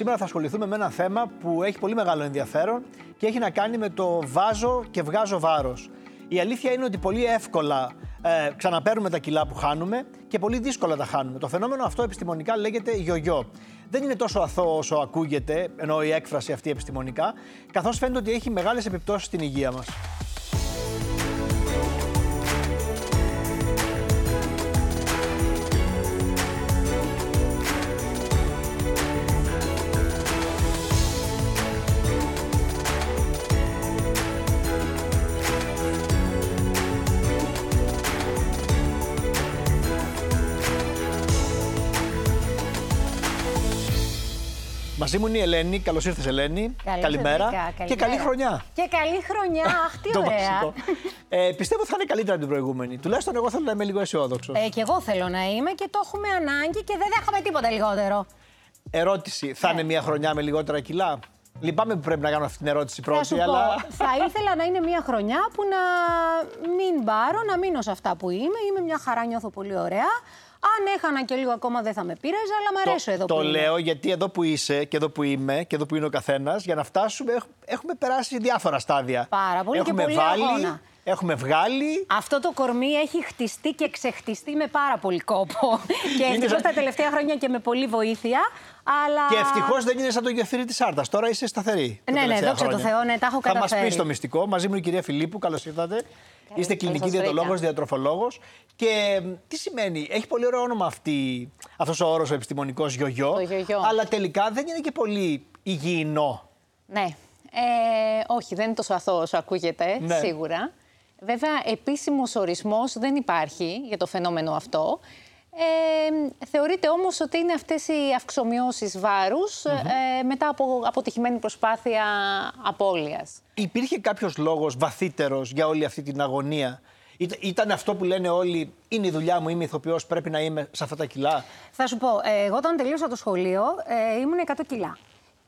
σήμερα θα ασχοληθούμε με ένα θέμα που έχει πολύ μεγάλο ενδιαφέρον και έχει να κάνει με το βάζω και βγάζω βάρος. Η αλήθεια είναι ότι πολύ εύκολα ε, ξαναπαίρνουμε τα κιλά που χάνουμε και πολύ δύσκολα τα χάνουμε. Το φαινόμενο αυτό επιστημονικά λέγεται γιογιό. Δεν είναι τόσο αθώο όσο ακούγεται, ενώ η έκφραση αυτή επιστημονικά, καθώς φαίνεται ότι έχει μεγάλες επιπτώσεις στην υγεία μας. Μαζί μου είναι η Ελένη. Καλώς ήρθες, Ελένη. Καλώς Καλημέρα. ήρθατε, Και καλή χρονιά. Και καλή χρονιά. Αχ, τι Το ωραία. βασικό. Ε, πιστεύω ότι θα είναι καλύτερα από την προηγούμενη. Τουλάχιστον εγώ θέλω να είμαι λίγο αισιόδοξος. Ε, και εγώ θέλω να είμαι και το έχουμε ανάγκη και δεν δέχομαι τίποτα λιγότερο. Ερώτηση. Θα Ναι. είναι μια χρονιά με λιγότερα κιλά; Λυπάμαι που πρέπει να κάνω αυτή την ερώτηση Θα σου πρώτη, αλλά. πω, θα ήθελα να είναι μια χρονιά που να μην πάρω, να μείνω σε αυτά που είμαι. Είμαι μια χαρά, νιώθω πολύ ωραία. Αν έχανα και λίγο ακόμα δεν θα με πείραζε, αλλά μου αρέσω εδώ το που είμαι. λέω γιατί εδώ που είσαι και εδώ που είμαι και εδώ που είναι ο καθένας, για να φτάσουμε έχ- έχουμε περάσει διάφορα στάδια. Πάρα πολύ και έχουμε πολύ βάλει, αγώνα. έχουμε βγάλει. Αυτό το κορμί έχει χτιστεί και ξεχτιστεί με πάρα πολύ κόπο. και Είναι ευτυχώς σαν- τα τελευταία χρόνια και με πολλή βοήθεια. Αλλά... Και ευτυχώς δεν είναι σαν το γεφύρι της Άρτας. Τώρα είσαι σταθερή. τα Ναι, ναι, τελευταία δόξα τω χρόνια. Θεώ, ναι, τα έχω Θα μας καταφέρει. πει το μυστικό. Μαζί μου η κυρία Φιλίππου, καλώς ήρθατε. Είστε κλινική σας βρήκα. διαιτολόγο, διατροφολόγος. Και μ, τι σημαίνει, έχει πολύ ωραίο όνομα αυτή, αυτός ο όρος ο επιστημονικός γιογιό. Το γιογιό. Αλλά τελικά δεν είναι και πολύ υγιεινό. Ναι. Ε, όχι, δεν είναι τόσο αθώο όσο ακούγεται, Ναι. σίγουρα. Βέβαια, επίσημος ορισμός δεν υπάρχει για το φαινόμενο αυτό. Ε, θεωρείται όμως ότι είναι αυτές οι αυξομοιώσεις βάρους, ε, μετά από αποτυχημένη προσπάθεια απώλειας. Υπήρχε κάποιος λόγος βαθύτερος για όλη αυτή την αγωνία; Ήτα- Ήταν αυτό που λένε όλοι, είναι η δουλειά μου, είμαι ηθοποιός, πρέπει να είμαι σε αυτά τα κιλά. Θα σου πω, ε, εγώ όταν τελείωσα το σχολείο ε, ήμουν 100 κιλά.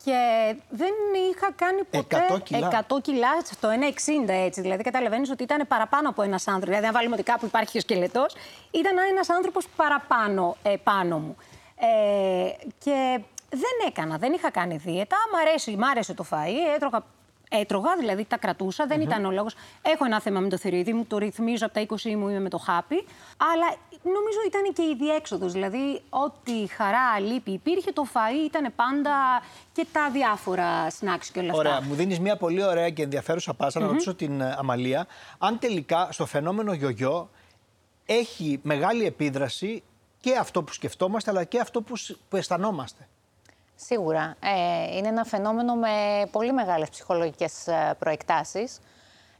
Και δεν είχα κάνει ποτέ 100 κιλά. 100 κιλά στο 1,60 έτσι. Δηλαδή, καταλαβαίνεις ότι ήταν παραπάνω από ένας άνθρωπος. Δηλαδή, αν βάλουμε ότι κάπου υπάρχει ο σκελετός, ήταν ένας άνθρωπος παραπάνω ε, πάνω μου. Ε, και δεν έκανα, δεν είχα κάνει δίαιτα. Μ' αρέσει, μ' άρεσε το φαΐ, έτρωγα Έτρωγα, δηλαδή τα κρατούσα, δεν ήταν ο λόγος. Έχω ένα θέμα με το θηρίδι μου, το ρυθμίζω από τα 20 μου, είμαι με το χάπι. Αλλά νομίζω ήταν και η διέξοδος. Δηλαδή, ό,τι χαρά, λύπη υπήρχε, το φαΐ ήταν πάντα και τα διάφορα σνάξ και όλα αυτά. Ωραία, μου δίνεις μια πολύ ωραία και ενδιαφέρουσα πάσα να ρωτήσω την ε, Αμαλία αν τελικά στο φαινόμενο γιογιό έχει μεγάλη επίδραση και αυτό που σκεφτόμαστε αλλά και αυτό που, σ- που αισθανόμαστε. Σίγουρα. Ε, είναι ένα φαινόμενο με πολύ μεγάλες ψυχολογικές ε, προεκτάσεις.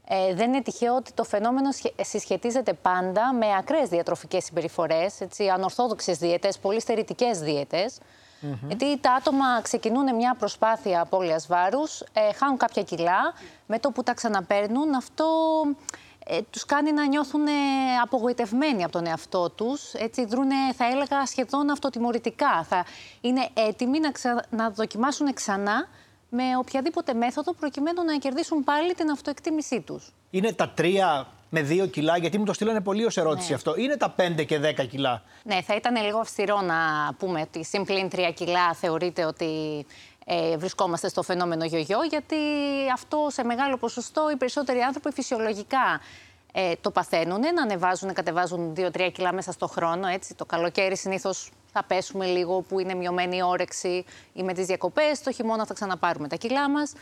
Ε, δεν είναι τυχαίο ότι το φαινόμενο σχε- συσχετίζεται πάντα με ακραίες διατροφικές συμπεριφορές, έτσι, ανορθόδοξες δίαιτες, πολύ στερητικές δίαιτες. Γιατί τα άτομα ξεκινούν μια προσπάθεια απώλειας βάρους, ε, χάνουν κάποια κιλά, με το που τα ξαναπαίρνουν αυτό ε, τους κάνει να νιώθουν ε, απογοητευμένοι από τον εαυτό τους. Έτσι δρούνε, θα έλεγα, σχεδόν αυτοτιμωρητικά. Θα είναι έτοιμοι να, ξα... να δοκιμάσουν ξανά με οποιαδήποτε μέθοδο προκειμένου να κερδίσουν πάλι την αυτοεκτίμησή τους. Είναι τα 3 με 2 κιλά, γιατί μου το στείλανε πολύ ως ερώτηση Ναι. αυτό. Είναι τα 5 και 10 κιλά. Ναι, θα ήταν λίγο αυστηρό να πούμε ότι συμπλήν 3 κιλά θεωρείται ότι ε, βρισκόμαστε στο φαινόμενο γιογιό, γιατί αυτό σε μεγάλο ποσοστό οι περισσότεροι άνθρωποι φυσιολογικά ε, το παθαίνουν, να ανεβάζουν, κατεβάζουν 2-3 κιλά μέσα στο χρόνο. Έτσι. Το καλοκαίρι συνήθως θα πέσουμε λίγο που είναι μειωμένη η όρεξη ή με τις διακοπές, το χειμώνα θα ξαναπάρουμε τα κιλά μας.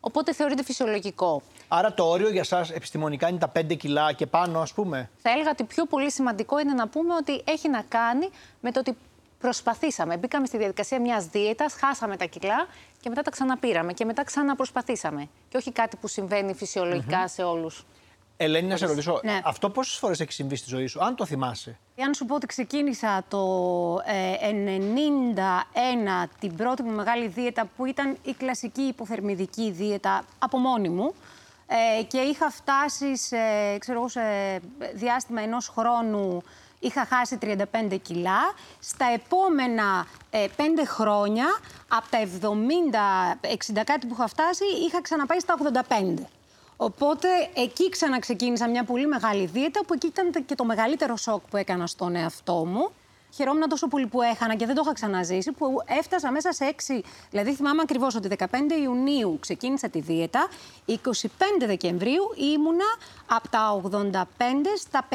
Οπότε θεωρείται φυσιολογικό. Άρα το όριο για σας επιστημονικά είναι τα 5 κιλά και πάνω, ας πούμε. Θα έλεγα ότι πιο πολύ σημαντικό είναι να πούμε ότι έχει να κάνει με το ότι προσπαθήσαμε. Μπήκαμε στη διαδικασία μιας δίαιτας, χάσαμε τα κιλά και μετά τα ξαναπήραμε και μετά ξαναπροσπαθήσαμε. Και όχι κάτι που συμβαίνει φυσιολογικά σε όλους. Ελένη, να σε ρωτήσω, Ναι. αυτό πόσες φορές έχει συμβεί στη ζωή σου, αν το θυμάσαι; Αν σου πω ότι ξεκίνησα το ε, 91 την πρώτη μου μεγάλη δίαιτα που ήταν η κλασική υποθερμιδική δίαιτα από μόνη μου ε, και είχα φτάσει σε, ξέρω, εγώ, σε διάστημα ενός χρόνου είχα χάσει 35 κιλά. Στα επόμενα ε, πέντε χρόνια, από τα 70-60 κάτι που είχα φτάσει, είχα ξαναπάει στα 85. Οπότε εκεί ξαναξεκίνησα μια πολύ μεγάλη δίαιτα που εκεί ήταν και το μεγαλύτερο σοκ που έκανα στον εαυτό μου. Χαιρόμουν τόσο πολύ που έχανα και δεν το είχα ξαναζήσει, που έφτασα μέσα σε έξι. Δηλαδή, θυμάμαι ακριβώς ότι 15 Ιουνίου ξεκίνησα τη δίαιτα. 25 Δεκεμβρίου ήμουνα από τα 85 στα 51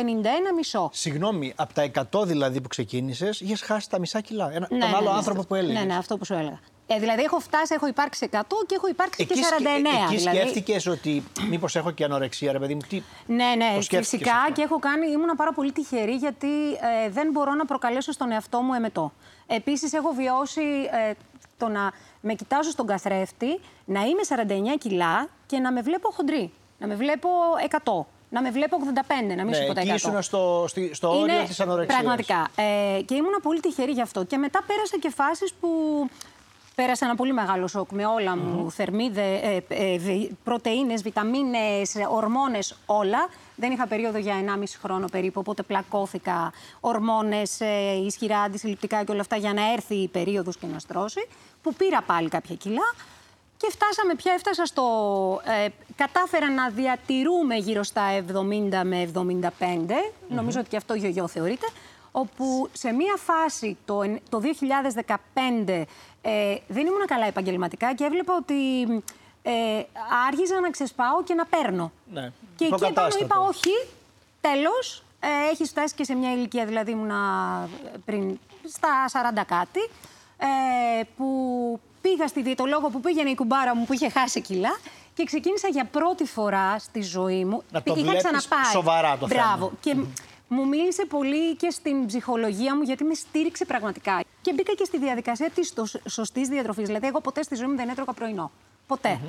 μισό. Συγγνώμη, από τα 100 δηλαδή που ξεκίνησες, είχες χάσει τα μισά κιλά. Ένα, Ναι, τον ναι, άλλο ναι, άνθρωπο αυτό- που έλεγες. Ναι, ναι, αυτό που σου έλεγα. Ε, δηλαδή, έχω φτάσει, έχω υπάρξει 100 και έχω υπάρξει Εκεί, και 49. εκεί δηλαδή. σκέφτηκες ότι μήπως έχω και ανορεξία, ρε παιδί μου. Τι... Ναι, ναι, Το σκέφτηκες φυσικά αυτό; και έχω κάνει, ήμουν πάρα πολύ τυχερή γιατί ε, δεν μπορώ να προκαλέσω στον εαυτό μου εμετό. Επίσης έχω βιώσει ε, το να με κοιτάζω στον καθρέφτη, να είμαι 49 κιλά και να με βλέπω χοντρή, να με βλέπω 100, να με βλέπω 85, να μην Ναι, σου πω τα 100. εκεί ήσουν στο, στη- στο όριο της ανορεξίας. Πραγματικά. Ε, και ήμουν πολύ τυχερή γι' αυτό. Και μετά πέρασα και φάσεις που πέρασα ένα πολύ μεγάλο σοκ με όλα μου. Θερμίδε, ε, ε, βι- πρωτεΐνες, βιταμίνες, ε, ορμόνες, όλα. Δεν είχα περίοδο για 1,5 χρόνο περίπου, οπότε πλακώθηκα ορμόνες, ε, ισχυρά αντισυλληπτικά και όλα αυτά για να έρθει η περίοδος και να στρώσει, που πήρα πάλι κάποια κιλά. Και φτάσαμε πια, έφτασα στο... Ε, κατάφερα να διατηρούμε γύρω στα 70 με 75. Νομίζω ότι και αυτό γιογιό θεωρείται. Όπου σε μία φάση το, εν- το 2015 ε, δεν ήμουν καλά επαγγελματικά και έβλεπα ότι ε, άργηζα να ξεσπάω και να παίρνω. Ναι, Και εκεί επάνω υποκατάστατο. είπα όχι, τέλος, ε, έχεις φτάσει και σε μια ηλικία, δηλαδή ήμουνα πριν στα 40 κάτι, ε, που πήγα στη διαιτολόγο που πήγαινε η κουμπάρα μου που είχε χάσει κιλά και ξεκίνησα για πρώτη φορά στη ζωή μου. Να το Είχα βλέπεις ξαναπάει. σοβαρά το θέμα. Μπράβο. Και μου μίλησε πολύ και στην ψυχολογία μου γιατί με στήριξε πραγματικά. Και μπήκα και στη διαδικασία της σωστής διατροφής. Δηλαδή, εγώ ποτέ στη ζωή μου δεν έτρωγα πρωινό. Ποτέ.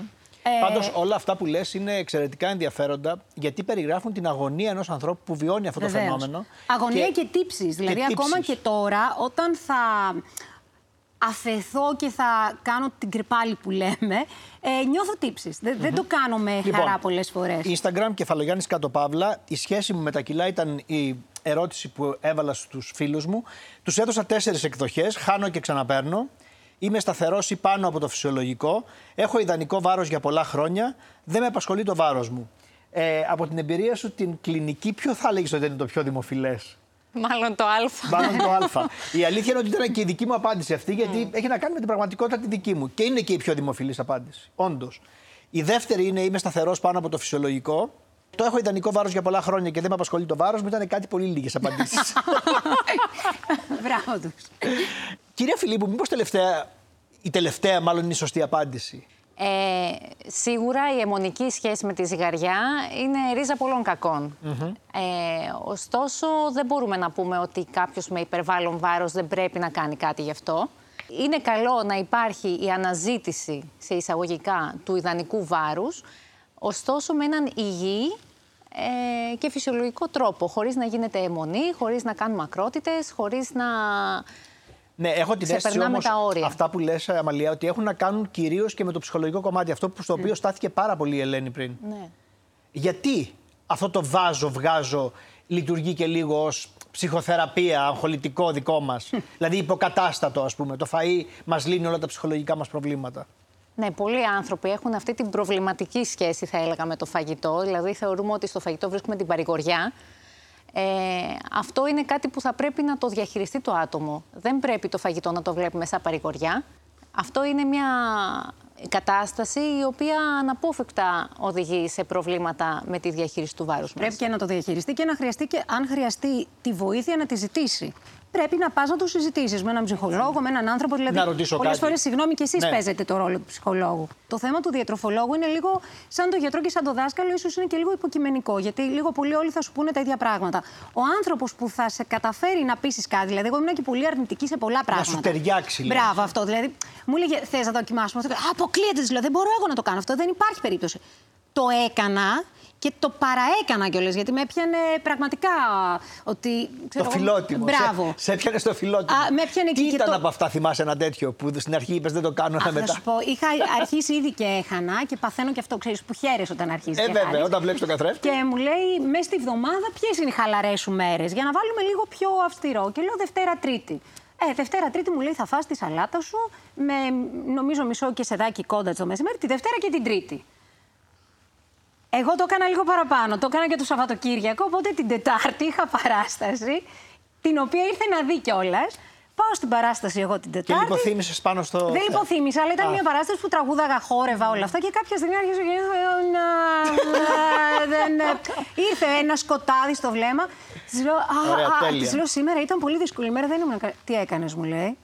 Ε, Πάντως, όλα αυτά που λες είναι εξαιρετικά ενδιαφέροντα γιατί περιγράφουν την αγωνία ενός ανθρώπου που βιώνει αυτό το Βεβαίως. φαινόμενο. Αγωνία και, τύψεις. Δηλαδή, ακόμα τύψεις. και τώρα, όταν θα αφαιθώ και θα κάνω την κρυπάλη που λέμε, ε, νιώθω τύψεις. Δεν, δεν το κάνω με Λοιπόν, χαρά πολλές φορές. Instagram Κεφαλογιάννης Κατοπαύλα. Η σχέση μου με τα κιλά ήταν η ερώτηση που έβαλα στους φίλους μου. Τους έδωσα τέσσερις εκδοχές. Χάνω και ξαναπαίρνω. Είμαι σταθερός ή πάνω από το φυσιολογικό. Έχω ιδανικό βάρος για πολλά χρόνια. Δεν με απασχολεί το βάρος μου. Ε, από την εμπειρία σου, την κλινική, ποιο θα έλεγες ότι είναι το πιο δημοφιλές; Μάλλον το Α. Μάλλον το Α. Η αλήθεια είναι ότι ήταν και η δική μου απάντηση αυτή, γιατί έχει να κάνει με την πραγματικότητα τη δική μου. Και είναι και η πιο δημοφιλής απάντηση. Όντως. Η δεύτερη είναι είμαι σταθερός πάνω από το φυσιολογικό. Το έχω ιδανικό βάρος για πολλά χρόνια και δεν με απασχολεί το βάρος μου. Ήταν κάτι πολύ λίγες απαντήσεις. Μπράβο τους. Κυρία Φιλίππου, μήπως τελευταία, η τελευταία μάλλον είναι η σωστή απάντηση. Ε, σίγουρα η αιμονική σχέση με τη ζυγαριά είναι ρίζα πολλών κακών. Ε, ωστόσο, δεν μπορούμε να πούμε ότι κάποιος με υπερβάλλον βάρος δεν πρέπει να κάνει κάτι γι' αυτό. Είναι καλό να υπάρχει η αναζήτηση σε εισαγωγικά του ιδανικού βάρους, ωστόσο με έναν υγιή ε, και φυσιολογικό τρόπο, χωρίς να γίνεται αιμονή, χωρίς να κάνουμε ακρότητες, χωρίς να... Ναι, έχω την αίσθηση Ξεπερνάμε όμως τα όρια. αυτά που λες, Αμαλία, ότι έχουν να κάνουν κυρίως και με το ψυχολογικό κομμάτι. Αυτό που, στο οποίο στάθηκε πάρα πολύ η Ελένη πριν. Ναι. Γιατί αυτό το βάζω, βγάζω, λειτουργεί και λίγο ως ψυχοθεραπεία, αγχολητικό δικό μας. δηλαδή υποκατάστατο, ας πούμε. Το φαΐ μας λύνει όλα τα ψυχολογικά μας προβλήματα. Ναι, πολλοί άνθρωποι έχουν αυτή την προβληματική σχέση, θα έλεγα, με το φαγητό. Δηλαδή, θεωρούμε ότι στο φαγητό βρίσκουμε την παρηγοριά. Ε, αυτό είναι κάτι που θα πρέπει να το διαχειριστεί το άτομο. Δεν πρέπει το φαγητό να το βλέπουμε σαν παρηγοριά. Αυτό είναι μια κατάσταση η οποία αναπόφευκτα οδηγεί σε προβλήματα με τη διαχείριση του βάρους Πρέπει μας. και να το διαχειριστεί και να χρειαστεί και αν χρειαστεί τη βοήθεια να τη ζητήσει. Πρέπει να πας να το συζητήσεις με έναν ψυχολόγο, με έναν άνθρωπο. Δηλαδή, Να ρωτήσω πολλές κάτι. φορές, συγγνώμη, και εσείς Ναι. παίζετε το ρόλο του ψυχολόγου. Το θέμα του διατροφολόγου είναι λίγο σαν το γιατρό και σαν το δάσκαλο, ίσως είναι και λίγο υποκειμενικό. Γιατί λίγο πολύ όλοι θα σου πούνε τα ίδια πράγματα. Ο άνθρωπος που θα σε καταφέρει να πείσεις κάτι, δηλαδή, εγώ ήμουν και πολύ αρνητική σε πολλά πράγματα. σου ταιριάξει, λέει. Μπράβο, αυτό. Δηλαδή, μου έλεγε, θες να δοκιμάσουμε αυτό; Αποκλείεται, δηλαδή, δεν μπορώ εγώ να το κάνω αυτό. Δεν υπάρχει περίπτωση. Το έκανα και το παραέκανα κιόλας, γιατί με έπιανε πραγματικά ότι. Το ξέρω, φιλότιμο. Μπράβο. Σε, σε έπιανε στο φιλότιμο. Α, με έπιανε Τι και- και ήταν το- από αυτά, θυμάσαι ένα τέτοιο που στην αρχή είπες δεν το κάνω, αλλά Αχ, θα μετά. σου πω, είχα αρχίσει ήδη και έχανα και παθαίνω και αυτό, ξέρεις, που χαίρεσαι όταν αρχίζεις. Ε, και βέβαια, χάνεις. όταν βλέπεις τον καθρέφτη. Και μου λέει, μέσα στη βδομάδα, ποιες είναι οι χαλαρές σου μέρες, για να βάλουμε λίγο πιο αυστηρό. Και λέω Δευτέρα-Τρίτη. Ε, Δευτέρα-Τρίτη μου λέει, θα φας τη σαλάτα σου με νομίζω μισό και σεδάκι κόντα το μεσημέρι, τη Δευτέρα και την Τρίτη. Εγώ το έκανα λίγο παραπάνω. Το έκανα και το Σαββατοκύριακο. Οπότε την Τετάρτη είχα παράσταση την οποία ήρθε να δει κιόλας. Πάω στην παράσταση εγώ την Και Τετάρτη. λιποθύμησες πάνω στο. Δεν υποθύμησα, αλλά ήταν μια παράσταση που τραγούδαγα, χόρευα όλα αυτά και κάποια στιγμή άρχισε και δεν... Ήρθε ένα σκοτάδι στο βλέμμα. Της λέω, Ωραία, α, α, τέλεια. της λέω σήμερα ήταν πολύ δύσκολη ημέρα, δεν ήμουν. κα-». Τι έκανες, μου λέει.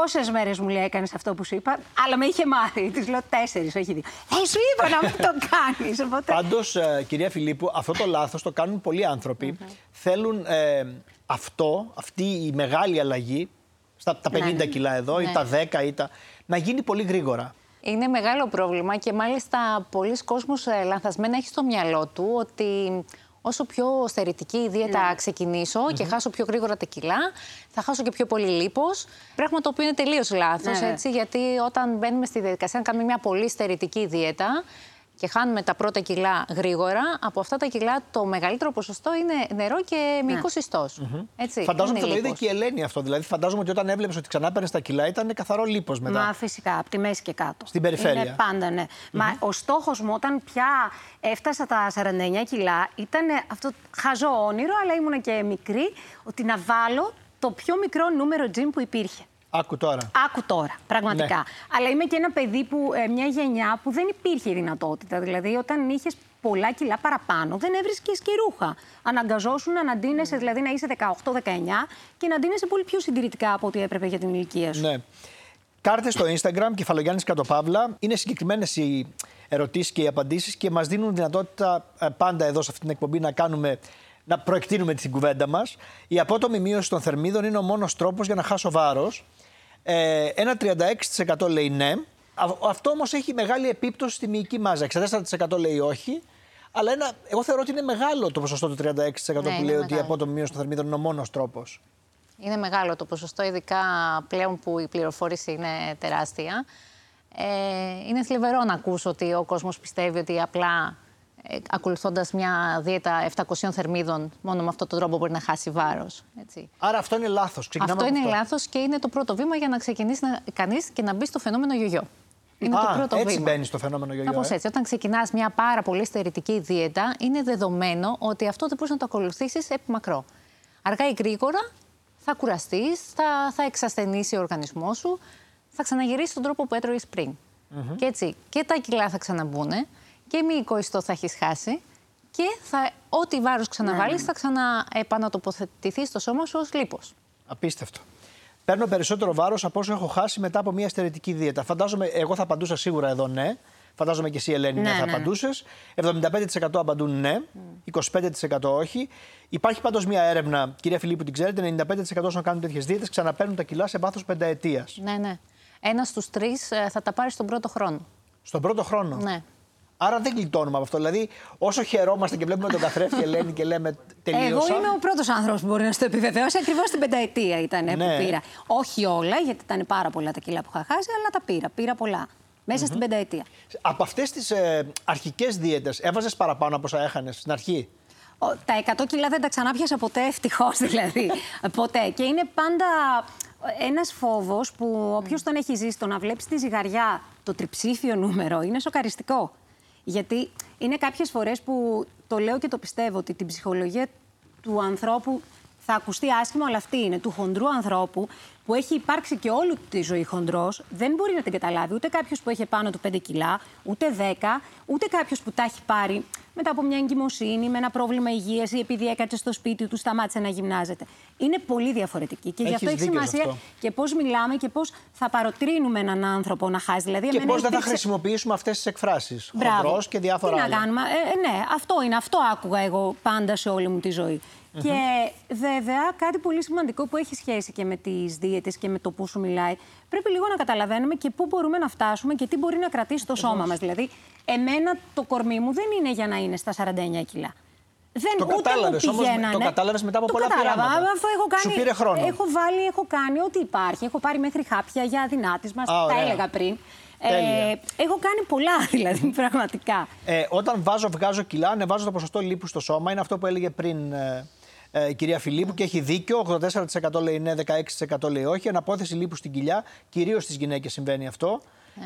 Πόσες μέρες μου λέει έκανες αυτό που σου είπα, αλλά με είχε μάθει. Της λέω τέσσερις, όχι δύο. Δεν σου είπα να μην το κάνεις. Οπότε... Πάντως, κυρία Φιλίππου, αυτό το λάθος το κάνουν πολλοί άνθρωποι. Θέλουν ε, αυτό, αυτή η μεγάλη αλλαγή, στα τα 50 Ναι. κιλά εδώ ή Ναι. τα 10 ή τα. να γίνει πολύ γρήγορα. Είναι μεγάλο πρόβλημα και μάλιστα πολλοί κόσμος ε, λανθασμένα έχει στο μυαλό του ότι όσο πιο στερητική η δίαιτα ξεκινήσω και χάσω πιο γρήγορα τα κιλά, θα χάσω και πιο πολύ λίπος. Πράγμα το οποίο είναι τελείως λάθος, Ναι. έτσι, γιατί όταν μπαίνουμε στη διαδικασία να κάνουμε μια πολύ στερητική δίαιτα και χάνουμε τα πρώτα κιλά γρήγορα, από αυτά τα κιλά το μεγαλύτερο ποσοστό είναι νερό και μυϊκός ιστός. Έτσι, Φαντάζομαι είναι ότι το είδε λίπος. και η Ελένη αυτό. Δηλαδή, φαντάζομαι ότι όταν έβλεπε ότι ξανά παίρνεις τα κιλά ήταν καθαρό λίπος μετά. Μα φυσικά, από τη μέση και κάτω. Στην περιφέρεια. Είναι πάντα, ναι. Μα ο στόχος μου όταν πια έφτασα τα 49 κιλά ήταν αυτό χαζό όνειρο, αλλά ήμουν και μικρή, ότι να βάλω το πιο μικρό νούμερο gym που υπήρχε. Άκου τώρα. Άκου τώρα, πραγματικά. Ναι. Αλλά είμαι και ένα παιδί που, ε, μια γενιά που δεν υπήρχε η δυνατότητα. Δηλαδή, όταν είχες πολλά κιλά παραπάνω, δεν έβρισκες και ρούχα. Αναγκαζόσουν να αντίνεσαι, δηλαδή να είσαι 18-19 και να αντίνεσαι πολύ πιο συντηρητικά από ό,τι έπρεπε για την ηλικία σου. Ναι. Κάρτες στο Instagram, κεφαλογιάννης Κατοπαύλα. Είναι συγκεκριμένες οι ερωτήσεις και οι απαντήσεις και μας δίνουν δυνατότητα ε, πάντα εδώ σε αυτή την εκπομπή να κάνουμε. Να προεκτείνουμε την κουβέντα μας. Η απότομη μείωση των θερμίδων είναι ο μόνος τρόπος για να χάσω βάρος. Ε, ένα 36% λέει ναι. Α- Αυτό όμως έχει μεγάλη επίπτωση στη μυϊκή μάζα. 64% λέει όχι. Αλλά ένα, εγώ θεωρώ ότι είναι μεγάλο το ποσοστό του 36% που είναι λέει ότι η μεγάλο. απότομη μείωση των θερμίδων είναι ο μόνος τρόπος. Είναι μεγάλο το ποσοστό, ειδικά πλέον που η πληροφόρηση είναι τεράστια. Ε, είναι θλιβερό να ακούς ότι ο κόσμος πιστεύει ότι απλά ε, ακολουθώντας μια δίαιτα 700 θερμίδων μόνο με αυτόν τον τρόπο μπορεί να χάσει βάρος. Έτσι. Άρα αυτό είναι λάθος. Αυτό είναι λάθος και είναι το πρώτο βήμα για να ξεκινήσει να, κανείς και να μπει στο φαινόμενο γιογιό. Είναι Α, το πρώτο έτσι βήμα. μπαίνει στο φαινόμενο γιογιό. Κάπως ε. έτσι. Όταν ξεκινάς μια πάρα πολύ στερητική δίαιτα, είναι δεδομένο ότι αυτό δεν μπορείς να το ακολουθήσεις επί μακρό. Αργά ή γρήγορα θα κουραστείς, θα, θα εξασθενήσει ο οργανισμός σου, θα ξαναγυρίσεις τον τρόπο που έτρωγες πριν. Και έτσι και τα κιλά θα ξαναμπούν και μυϊκό ιστό θα έχεις χάσει και θα, ό,τι βάρος ξαναβάλεις θα ξαναεπανατοποθετηθεί στο σώμα σου ως λίπος. Απίστευτο. Παίρνω περισσότερο βάρος από όσο έχω χάσει μετά από μια στερετική δίαιτα. Φαντάζομαι, εγώ θα απαντούσα σίγουρα εδώ ναι. Φαντάζομαι και εσύ, Ελένη, ναι, Ναι, θα ναι, ναι. απαντούσες. 75% απαντούν ναι, 25% όχι. Υπάρχει πάντως μια έρευνα, κυρία Φιλίππου, την ξέρετε, 95% όσων κάνουν τέτοιες δίαιτες ξαναπαίρνουν τα κιλά σε βάθος πενταετίας. Ναι, ναι. Ένας στους τρεις θα τα πάρει στον πρώτο χρόνο. Στον πρώτο χρόνο. Ναι. Άρα δεν γλιτώνουμε από αυτό. Δηλαδή, όσο χαιρόμαστε και βλέπουμε τον καθρέφτη Ελένη και λέμε τελείωσα. Εγώ είμαι ο πρώτος άνθρωπος που μπορεί να στο επιβεβαιώσει. Ακριβώς την πενταετία ήταν Ναι. που πήρα. Όχι όλα, γιατί ήταν πάρα πολλά τα κιλά που είχα χάσει, αλλά τα πήρα. Πήρα πολλά. Μεσα στην πενταετία. Από αυτές τις ε, αρχικές δίαιτες, έβαζες παραπάνω από όσα έχανες στην αρχή; Ο- Τα 100 κιλά δεν τα ξανάπιασα ποτέ, ευτυχώς δηλαδή. ποτέ. Και είναι πάντα ένας φόβος που όποιος τον έχει ζήσει, το να βλέπεις τη ζυγαριά το τριψήφιο νούμερο είναι σοκαριστικό. Γιατί είναι κάποιες φορές που το λέω και το πιστεύω ότι την ψυχολογία του ανθρώπου θα ακουστεί άσχημα, αλλά αυτή είναι. Του χοντρού ανθρώπου που έχει υπάρξει και όλη του τη ζωή χοντρός, δεν μπορεί να την καταλάβει ούτε κάποιος που έχει πάνω του 5 κιλά, ούτε 10, ούτε κάποιος που τα έχει πάρει μετά από μια εγκυμοσύνη, με ένα πρόβλημα υγείας ή επειδή έκατσε στο σπίτι του, σταμάτησε να γυμνάζεται. Είναι πολύ διαφορετική. Και γι' αυτό Έχεις έχει δίκιο σε σημασία αυτό. και πώς μιλάμε και πώς θα παροτρύνουμε έναν άνθρωπο να χάσει. Δηλαδή, Και εμένα πώς δεν θα υπήρξε- χρησιμοποιήσουμε αυτές τις εκφράσεις. Μπράβο. Χοντρός και διάφορα Τι άλλα. να κάνουμε; Ε, ε, ναι, αυτό είναι. Αυτό άκουγα εγώ πάντα σε όλη μου τη ζωή. Και βέβαια κάτι πολύ σημαντικό που έχει σχέση και με τις δίαιτες και με το που σου μιλάει, πρέπει λίγο να καταλαβαίνουμε και πού μπορούμε να φτάσουμε και τι μπορεί να κρατήσει το σώμα μας. Δηλαδή, εμένα το κορμί μου δεν είναι για να είναι στα 49 κιλά. Δεν, Το ούτε μου κατάλαβες όμως, πηγαίνανε. το κατάλαβες μετά από Το πολλά κατάλαβα, πειράματα. αφού έχω κάνει, Σου πήρε χρόνο. Έχω βάλει, έχω κάνει ό,τι υπάρχει. Έχω πάρει μέχρι χάπια για αδυνάτισμα, Α, τα ωραία. έλεγα πριν. Τέλεια. Ε, έχω κάνει πολλά δηλαδή, πραγματικά. Ε, όταν βάζω, βγάζω κιλά, ανεβάζω το ποσοστό λίπου στο σώμα. Είναι αυτό που έλεγε πριν ε, ε, η κυρία Φιλίππου και έχει δίκιο. 84% λέει ναι, 16% λέει όχι. Αναπόθεση λίπου στην κοιλιά, κυρίως στις γυναίκες συμβαίνει αυτό.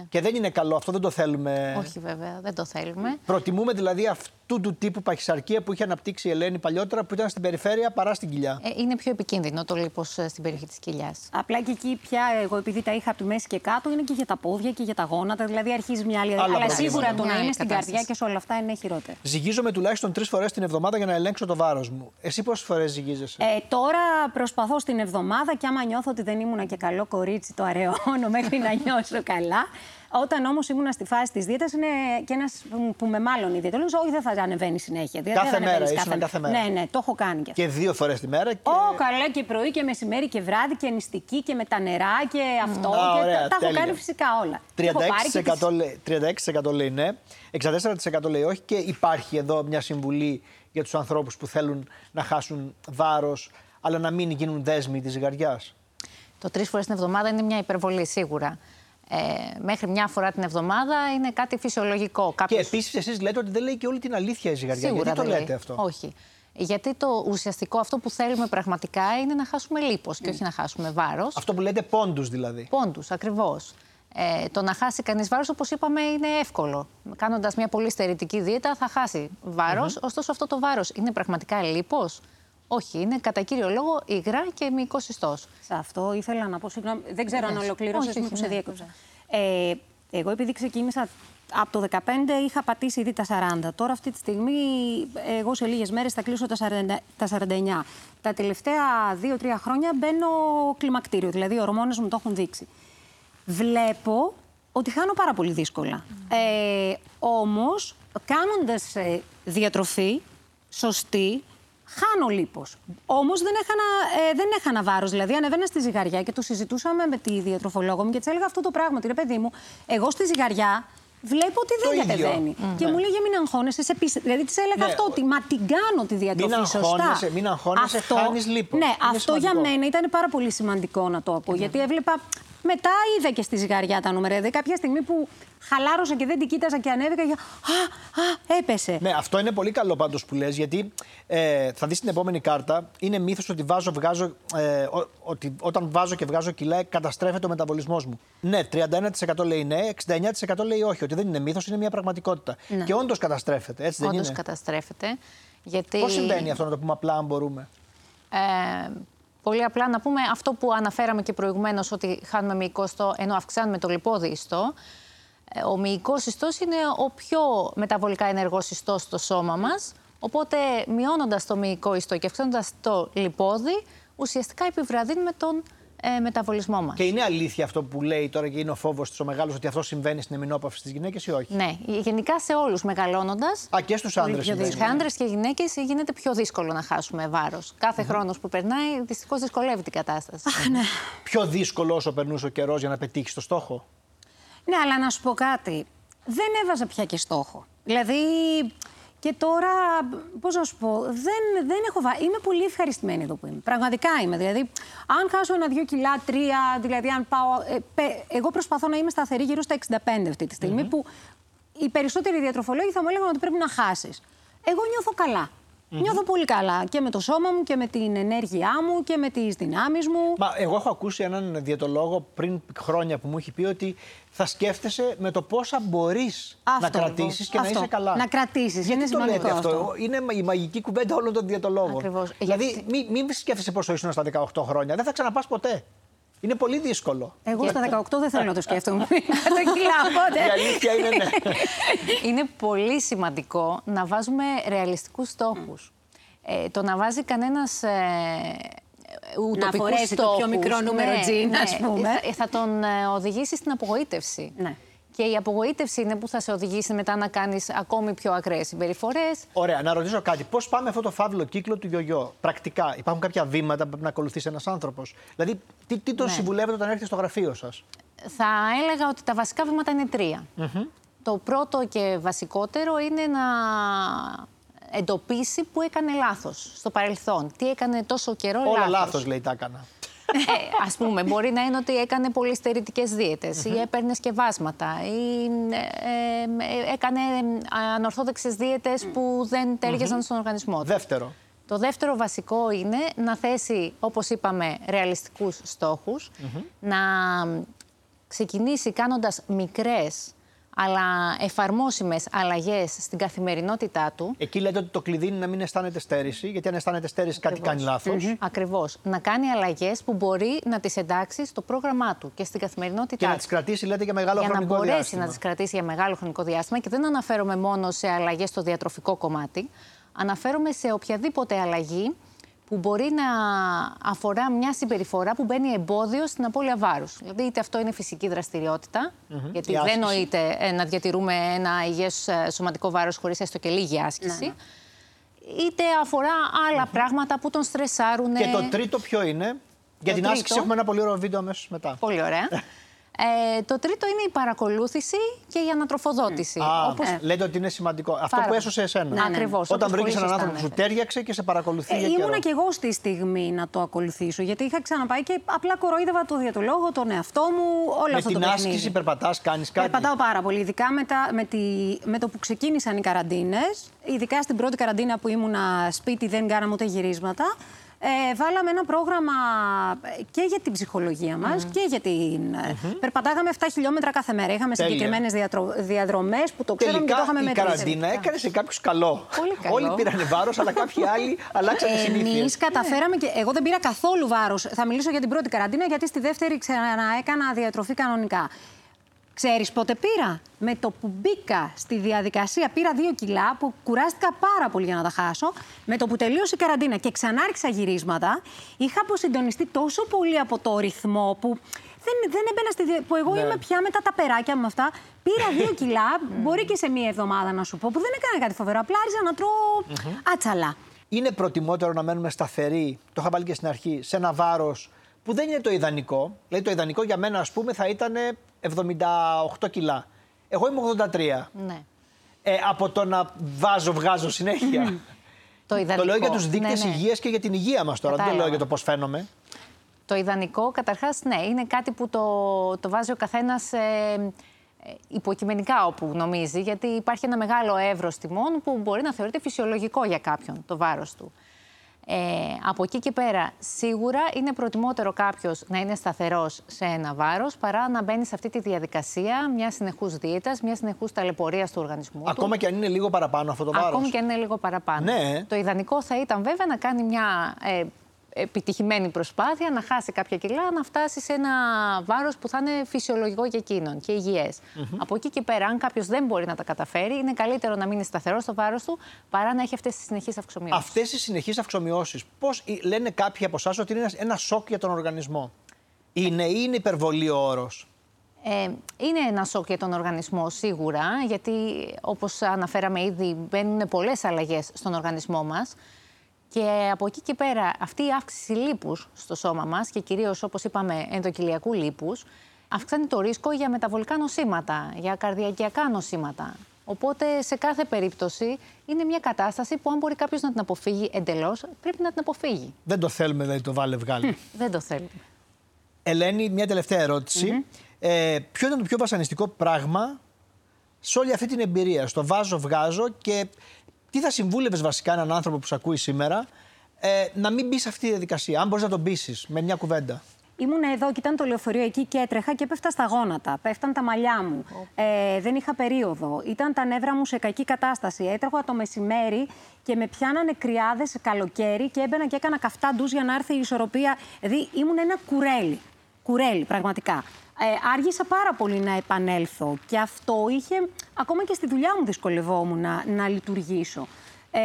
Και δεν είναι καλό, αυτό δεν το θέλουμε. Όχι, βέβαια, δεν το θέλουμε. Προτιμούμε δηλαδή αυτού του τύπου παχυσαρκία που είχε αναπτύξει η Ελένη παλιότερα που ήταν στην περιφέρεια παρά στην κοιλιά. Ε, είναι πιο επικίνδυνο το λίπος στην περιοχή της κοιλιάς. Απλά και εκεί πια, εγώ επειδή τα είχα από τη μέση και κάτω, είναι και για τα πόδια και για τα γόνατα. Δηλαδή αρχίζει μια άλλη. Αλλά σίγουρα το να είναι στην καρδιά και σε όλα αυτά είναι χειρότερο. Ζυγίζομαι τουλάχιστον τρεις φορές την εβδομάδα για να ελέγξω το βάρος μου. Εσύ πόσες φορές ζυγίζεσαι; Ε, τώρα προσπαθώ στην εβδομάδα και άμα νιώθω ότι δεν ήμουν και καλό κορίτσι, το αραιώνω μέχρι να νιώσω καλά. Όταν όμως ήμουν στη φάση της δίαιτας, είναι και ένας που με μάλλον η διαιτολόγο, όχι δεν θα ανεβαίνει συνέχεια. Κάθε δεν μέρα, κάθε... κάθε μέρα. Ναι, ναι, το έχω κάνει και αυτό. Και δύο φορές τη μέρα. Και... Ω, καλά και πρωί και μεσημέρι και βράδυ και νηστική και με τα νερά και αυτό. Mm. και ωραία, τα, τα έχω κάνει φυσικά όλα. 36%, λέει, 36 λέει ναι, 64% λέει όχι και υπάρχει εδώ μια συμβουλή για τους ανθρώπους που θέλουν να χάσουν βάρος, αλλά να μην γίνουν δέσμοι της ζυγαριάς. Το τρεις φορές την εβδομάδα είναι μια υπερβολή σίγουρα ε, μέχρι μια φορά την εβδομάδα είναι κάτι φυσιολογικό. Κάποιος... Και επίσης εσείς λέτε ότι δεν λέει και όλη την αλήθεια η ζυγαριά. Σίγουρα Γιατί το λέτε λέει. αυτό; Όχι. Γιατί το ουσιαστικό αυτό που θέλουμε πραγματικά είναι να χάσουμε λίπος και όχι να χάσουμε βάρος. Αυτό που λέτε πόντους δηλαδή. Πόντους, ακριβώς. Ε, το να χάσει κανείς βάρος, όπως είπαμε, είναι εύκολο. Κάνοντας μια πολύ στερητική δίαιτα θα χάσει βάρος, mm-hmm. ωστόσο αυτό το βάρος είναι πραγματικά λίπος; Όχι, είναι κατά κύριο λόγο υγρά και μυϊκός ιστό. Σε αυτό ήθελα να πω, συγγνώμη, δεν ξέρω αν ολοκλήρωσες που σε διέκοψα. Ε, εγώ επειδή ξεκίνησα από το 2015 είχα πατήσει ήδη τα 40. Τώρα αυτή τη στιγμή εγώ σε λίγες μέρες θα κλείσω τα 49. Τα τελευταία 2-3 χρόνια μπαίνω κλιμακτήριο, δηλαδή οι ορμόνες μου το έχουν δείξει. Βλέπω ότι χάνω πάρα πολύ δύσκολα. Ε, όμως, κάνοντας ε, διατροφή σωστή, χάνω λίπος. Όμως δεν έχανα, ε, δεν έχανα βάρος. Δηλαδή, ανεβαίνα στη ζυγαριά και το συζητούσαμε με τη διατροφολόγο μου και της έλεγα αυτό το πράγμα. Ρε παιδί μου, εγώ στη ζυγαριά βλέπω ότι δεν κατεβαίνει. Mm, και ναι. μου λέγε μην αγχώνεσαι. Σε πίστε. Δηλαδή της έλεγα ναι. αυτό, ότι μα την κάνω τη διατροφή μην σωστά. Μην αγχώνεσαι, αυτό, χάνεις λίπος. Ναι, αυτό για μένα ήταν πάρα πολύ σημαντικό να το πω. Γιατί έβλεπα μετά είδα και στη ζυγαριά τα νούμερα. Δηλαδή κάποια στιγμή που χαλάρωσα και δεν την κοίταζα και ανέβηκα και. Α, α, έπεσε. Ναι, αυτό είναι πολύ καλό πάντως που λες, γιατί ε, θα δεις την επόμενη κάρτα. Είναι μύθος ότι βάζω, βγάζω. Ε, ότι όταν βάζω και βγάζω κιλά, καταστρέφεται ο μεταβολισμός μου. Ναι, 31% λέει ναι, 69% λέει όχι. Ότι δεν είναι μύθος, είναι μια πραγματικότητα. Ναι. Και όντως καταστρέφεται. Έτσι δεν όντως είναι; Όντω καταστρέφεται. Γιατί... Πώς συμβαίνει αυτό να το πούμε απλά, αν μπορούμε; Ε, Πολύ απλά να πούμε αυτό που αναφέραμε και προηγουμένως ότι χάνουμε μυϊκό ιστό ενώ αυξάνουμε το λιπόδι ιστό. Ε, ο μυϊκός ιστός είναι ο πιο μεταβολικά ενεργός ιστός στο σώμα μας. Οπότε μειώνοντας το μυϊκό ιστό και αυξάνοντας το λιπόδι, ουσιαστικά επιβραδύνουμε τον ε, μεταβολισμό μας. Και είναι αλήθεια αυτό που λέει τώρα και είναι ο φόβος της ο μεγάλος ότι αυτό συμβαίνει στην εμεινόπαυση στι γυναίκε ή όχι; Ναι, γενικά σε όλους μεγαλώνοντας. Α, και στους άντρες. Σε άντρες και γυναίκες γίνεται πιο δύσκολο να χάσουμε βάρος. Κάθε mm-hmm. χρόνος που περνάει δυστυχώς δυσκολεύει την κατάσταση. Αχ, ναι. Πιο δύσκολο όσο περνούσε ο καιρός για να πετύχεις το στόχο; Ναι, αλλά να σου πω κάτι. Δεν έβαζα πια και στόχο. Δηλαδή, και τώρα, πώς να σου πω, δεν, δεν έχω βα... Είμαι πολύ ευχαριστημένη εδώ που είμαι. Πραγματικά είμαι. Δηλαδή, αν χάσω ένα-δύο κιλά, τρία, δηλαδή αν πάω. Ε, εγώ προσπαθώ να είμαι σταθερή γύρω στα 65 αυτή τη στιγμη που οι περισσότεροι διατροφολόγοι θα μου έλεγαν ότι πρέπει να χάσεις. Εγώ νιώθω καλά. Mm-hmm. Νιώθω πολύ καλά και με το σώμα μου και με την ενέργειά μου και με τις δυνάμεις μου. Μα εγώ έχω ακούσει έναν διαιτολόγο πριν χρόνια που μου έχει πει ότι θα σκέφτεσαι με το πόσα μπορείς να κρατήσεις και αυτό. να είσαι καλά. Να κρατήσεις. Γιατί είναι το λέτε αυτό; αυτό. Είναι η μαγική κουβέντα όλων των διαιτολόγων. Ακριβώς. Δηλαδή, μην μη σκέφτεσαι πόσο ήσουν στα 18 χρόνια. Δεν θα ξαναπάς ποτέ. Είναι πολύ δύσκολο. Εγώ στα 18 δεν θέλω να το σκέφτομαι. το κιλά, Η αλήθεια είναι ναι. Είναι πολύ σημαντικό να βάζουμε ρεαλιστικούς στόχους. Ε, το να βάζει κανένας ε, να φορέσει το πιο μικρό νούμερο ναι, τζιν, ας ναι. πούμε. Θα, θα τον ε, οδηγήσει στην απογοήτευση. Ναι. Και η απογοήτευση είναι που θα σε οδηγήσει μετά να κάνεις ακόμη πιο ακραίες συμπεριφορές. Ωραία, να ρωτήσω κάτι. Πώς πάμε αυτό το φαύλο κύκλο του γιογιό; Πρακτικά, υπάρχουν κάποια βήματα που πρέπει να ακολουθήσει ένας άνθρωπος; Δηλαδή, τι, τι τον ναι. συμβουλεύετε όταν έρχεται στο γραφείο σας; Θα έλεγα ότι τα βασικά βήματα είναι τρία. Το πρώτο και βασικότερο είναι να εντοπίσει που έκανε λάθος στο παρελθόν. Τι έκανε τόσο καιρό Όλα λάθος. λάθος λέει τα έκανα. Ε, ας πούμε, μπορεί να είναι ότι έκανε πολύ στερητικές δίαιτες ή έπαιρνε σκευάσματα ή ε, ε, έκανε ανορθόδεξες δίαιτες που δεν ταιριαζαν στον οργανισμό Δεύτερο. Το δεύτερο βασικό είναι να θέσει, όπως είπαμε, ρεαλιστικούς στόχους, να ξεκινήσει κάνοντας μικρές αλλά εφαρμόσιμες αλλαγές στην καθημερινότητά του. Εκεί λέτε ότι το κλειδί είναι να μην αισθάνεται στέρηση, γιατί αν αισθάνεται στέρηση κάτι κάνει λάθος. Ακριβώς. Να κάνει αλλαγές που μπορεί να τις εντάξει στο πρόγραμμά του και στην καθημερινότητά Και του. να τις κρατήσει, λέτε, για μεγάλο για να χρονικό μπορέσει διάστημα. να τις κρατήσει για μεγάλο χρονικό διάστημα και δεν αναφέρομαι μόνο σε αλλαγές στο διατροφικό κομμάτι, αναφέρομαι σε οποιαδήποτε αλλαγή που μπορεί να αφορά μια συμπεριφορά που μπαίνει εμπόδιο στην απώλεια βάρους. Δηλαδή είτε αυτό είναι φυσική δραστηριότητα, γιατί Η δεν άσκηση. νοείται ε, να διατηρούμε ένα υγιές ε, σωματικό βάρος χωρίς έστω και λίγη άσκηση. Ναι, Είτε αφορά άλλα πράγματα που τον στρεσάρουν. Και το τρίτο ποιο είναι; Για την τρίτο- άσκηση έχουμε ένα πολύ ωραίο βίντεο αμέσως μετά. Πολύ ωραία. Ε, το τρίτο είναι η παρακολούθηση και η ανατροφοδότηση. Α, Όπως λέτε ότι είναι σημαντικό. Αυτό Πάρα που πολύ. έσωσε εσένα. Ναι, ναι. Ακριβώς, Όταν όπως βρήκες πολύ έναν σωστά άνθρωπο που σου ανέφερες. τέριαξε και σε παρακολουθεί Ε, για καιρό. ήμουνα και εγώ στη στιγμή να το ακολουθήσω. Γιατί είχα ξαναπάει και απλά κοροϊδεύα το διατολόγο, τον εαυτό μου, όλο Με αυτό την το παιχνίδι. άσκηση περπατάς, κάνεις κάτι; Περπατάω πάρα πολύ, ειδικά με, τα- με, τη, με το που ξεκίνησαν οι καραντίνες. Ειδικά στην πρώτη καραντίνα που ήμουνα σπίτι, δεν κάναμε ούτε γυρίσματα. Ε, βάλαμε ένα πρόγραμμα ε, και για την ψυχολογία μας και για την... ε, Περπατάγαμε 7 χιλιόμετρα κάθε μέρα. Είχαμε Τέλεια. συγκεκριμένες διατρο... διαδρομές που το ξέραμε και το Τελικά είχαμε η μετρήσει. καραντίνα έκανε σε κάποιους καλό. Πολύ καλό. Όλοι πήραν βάρος, αλλά κάποιοι άλλοι αλλάξαν τι συνήθειες. Εμεί καταφέραμε και. Εγώ δεν πήρα καθόλου βάρος. Θα μιλήσω για την πρώτη καραντίνα, γιατί στη δεύτερη ξαναέκανα διατροφή κανονικά. Ξέρεις πότε πήρα; Με το που μπήκα στη διαδικασία, πήρα δύο κιλά που κουράστηκα πάρα πολύ για να τα χάσω. Με το που τελείωσε η καραντίνα και ξανάρχισα γυρίσματα, είχα αποσυντονιστεί τόσο πολύ από το ρυθμό που δεν, δεν έμπαινα στη. δια- που εγώ Ναι. είμαι πια με τα ταπεράκια μου αυτά. Πήρα δύο κιλά, μπορεί και σε μία εβδομάδα να σου πω, που δεν έκανα κάτι φοβερό. Απλά άρχισα να τρώω άτσαλα. Είναι προτιμότερο να μένουμε σταθεροί, το είχα βάλει και στην αρχή, σε ένα βάρος που δεν είναι το ιδανικό. Δηλαδή, το ιδανικό για μένα, ας πούμε, θα ήταν 78 κιλά. Εγώ είμαι 83. Ναι. Ε, από το να βάζω, βγάζω συνέχεια. Το το ιδανικό. λέω για τους δείκτες Ναι, ναι. υγείας και για την υγεία μας τώρα. Δεν το Κατάλαβα. λέω για το πώς φαίνομαι. Το ιδανικό, καταρχάς, ναι, είναι κάτι που το, το βάζει ο καθένας ε, ε, υποκειμενικά όπου νομίζει, γιατί υπάρχει ένα μεγάλο εύρος τιμών που μπορεί να θεωρείται φυσιολογικό για κάποιον το βάρος του. Ε, από εκεί και πέρα, σίγουρα είναι προτιμότερο κάποιος να είναι σταθερός σε ένα βάρος παρά να μπαίνει σε αυτή τη διαδικασία μιας συνεχούς δίαιτας, μιας συνεχούς ταλαιπωρίας του οργανισμού. του. Ακόμα και αν είναι λίγο παραπάνω αυτό το βάρος. Ακόμη και αν είναι λίγο παραπάνω. Ναι. Το ιδανικό θα ήταν βέβαια να κάνει μια ε, επιτυχημένη προσπάθεια, να χάσει κάποια κιλά, να φτάσει σε ένα βάρος που θα είναι φυσιολογικό για εκείνον και υγιες Από εκεί και πέρα, αν κάποιος δεν μπορεί να τα καταφέρει, είναι καλύτερο να μείνει σταθερός στο βάρος του παρά να έχει αυτές τις συνεχείς αυξομοιώσεις. Αυτές οι συνεχείς αυξομοιώσεις, πώς λένε κάποιοι από εσάς ότι είναι ένα- ένα σοκ για τον οργανισμό; Είναι ή είναι υπερβολή ο όρος; Ε, είναι ένα σοκ για τον οργανισμό σίγουρα, γιατί όπως αναφέραμε ήδη μπαίνουν πολλές αλλαγές στον οργανισμό μας και από εκεί και πέρα αυτή η αύξηση λίπους στο σώμα μας και κυρίως όπως είπαμε ενδοκυλιακού λίπους αυξάνει το ρίσκο για μεταβολικά νοσήματα, για καρδιακιακά νοσήματα. Οπότε σε κάθε περίπτωση είναι μια κατάσταση που αν μπορεί κάποιος να την αποφύγει εντελώς, πρέπει να την αποφύγει. Δεν το θέλουμε, δηλαδή το βάλε βγάλει. Δεν το θέλουμε. Ελένη, μια τελευταία ερώτηση. Ε, ποιο ήταν το πιο βασανιστικό πράγμα σε όλη αυτή την εμπειρία, στο βάζω, βγάζω και τι θα συμβούλευες βασικά έναν άνθρωπο που σε ακούει σήμερα ε, να μην μπει σε αυτή τη διαδικασία, αν μπορείς να τον πείσεις με μια κουβέντα; Ήμουν εδώ και ήταν το λεωφορείο εκεί και έτρεχα και πέφτα στα γόνατα. Πέφταν τα μαλλιά μου. Ε, δεν είχα περίοδο. Ήταν τα νεύρα μου σε κακή κατάσταση. Έτρεχα το μεσημέρι και με πιάνανε κρυάδες καλοκαίρι και έμπαινα και έκανα καυτά ντουζ για να έρθει η ισορροπία. Δηλαδή ήμουν ένα κουρέλι. Κουρέλι, πραγματικά. Ε, άργησα πάρα πολύ να επανέλθω και αυτό είχε. Ακόμα και στη δουλειά μου δυσκολευόμουν να, να λειτουργήσω. Ε,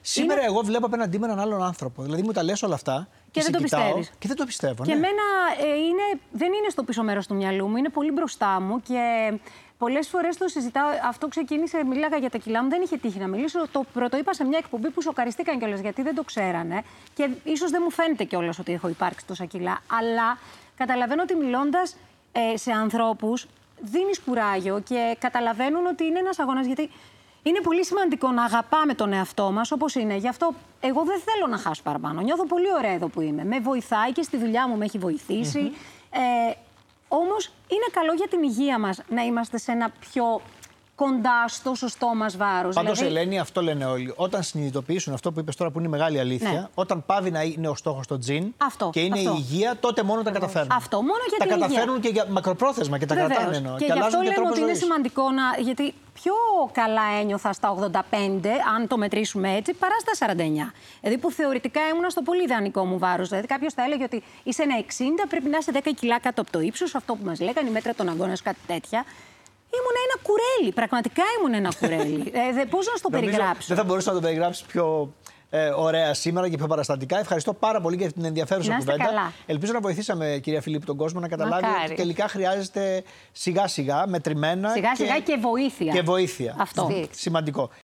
Σήμερα είναι- εγώ βλέπω απέναντί μου έναν άλλον άνθρωπο. Δηλαδή μου τα λες όλα αυτά Και σε δεν το κοιτάω πιστεύεις. Και δεν το πιστεύω. Και ναι. εμένα ε, είναι, δεν είναι στο πίσω μέρος του μυαλού μου, είναι πολύ μπροστά μου και πολλές φορές το συζητάω. Αυτό ξεκίνησε, μιλάγα για τα κιλά μου, δεν είχε τύχει να μιλήσω. Το πρωτοείπα σε μια εκπομπή που σοκαριστήκαν κιόλας γιατί δεν το ξέρανε. Και ίσως δεν μου φαίνεται κιόλας ότι έχω υπάρξει τόσα κιλά. Αλλά καταλαβαίνω ότι μιλώντας ε, σε ανθρώπους, δίνεις κουράγιο και καταλαβαίνουν ότι είναι ένας αγώνας. Γιατί είναι πολύ σημαντικό να αγαπάμε τον εαυτό μας όπως είναι. Γι' αυτό εγώ δεν θέλω να χάσω παραπάνω. Νιώθω πολύ ωραία εδώ που είμαι. Με βοηθάει και στη δουλειά μου με έχει βοηθήσει. Ε, Όμως είναι καλό για την υγεία μας να είμαστε σε ένα πιο κοντά στο σωστό μας βάρος. Πάντως, δηλαδή... Ελένη, αυτό λένε όλοι. Όταν συνειδητοποιήσουν αυτό που είπες τώρα που είναι η μεγάλη αλήθεια, Ναι. όταν πάβει να είναι ο στόχος το τζιν Αυτό, και είναι αυτό. η υγεία, τότε μόνο τα καταφέρνουν. Αυτό, μόνο για τα την υγεία. καταφέρνουν και για μακροπρόθεσμα και τα Βεβαίως. κρατάνε εννοώ. Και, γι' αυτό αλλάζουν και λέμε τρόπο ότι είναι ζωής. σημαντικό να. Γιατί πιο καλά ένιωθα στα 85, αν το μετρήσουμε έτσι, παρά στα 49. Δηλαδή που θεωρητικά ήμουν στο πολύ ιδανικό μου βάρος. Δηλαδή κάποιος θα έλεγε ότι είσαι ένα 60, πρέπει να είσαι 10 κιλά κάτω από το ύψος, αυτό που μας λέγανε, η μέτρα των αγώνας, κάτι τέτοια. Ήμουν ένα κουρέλι. Πραγματικά ήμουν ένα κουρέλι. ε, Πώς να στο Νομίζω περιγράψω; Δεν θα μπορούσα να το περιγράψεις πιο ε, ωραία σήμερα και πιο παραστατικά. Ευχαριστώ πάρα πολύ για την ενδιαφέρουσα Να είστε κουβέντα. καλά. Ελπίζω να βοηθήσαμε, κυρία Φιλίππ, τον κόσμο να καταλάβει Μακάρι. ότι τελικά χρειάζεται σιγά-σιγά, μετρημένα. Σιγά σιγά και βοήθεια. Και βοήθεια. Αυτό. Σημαντικό.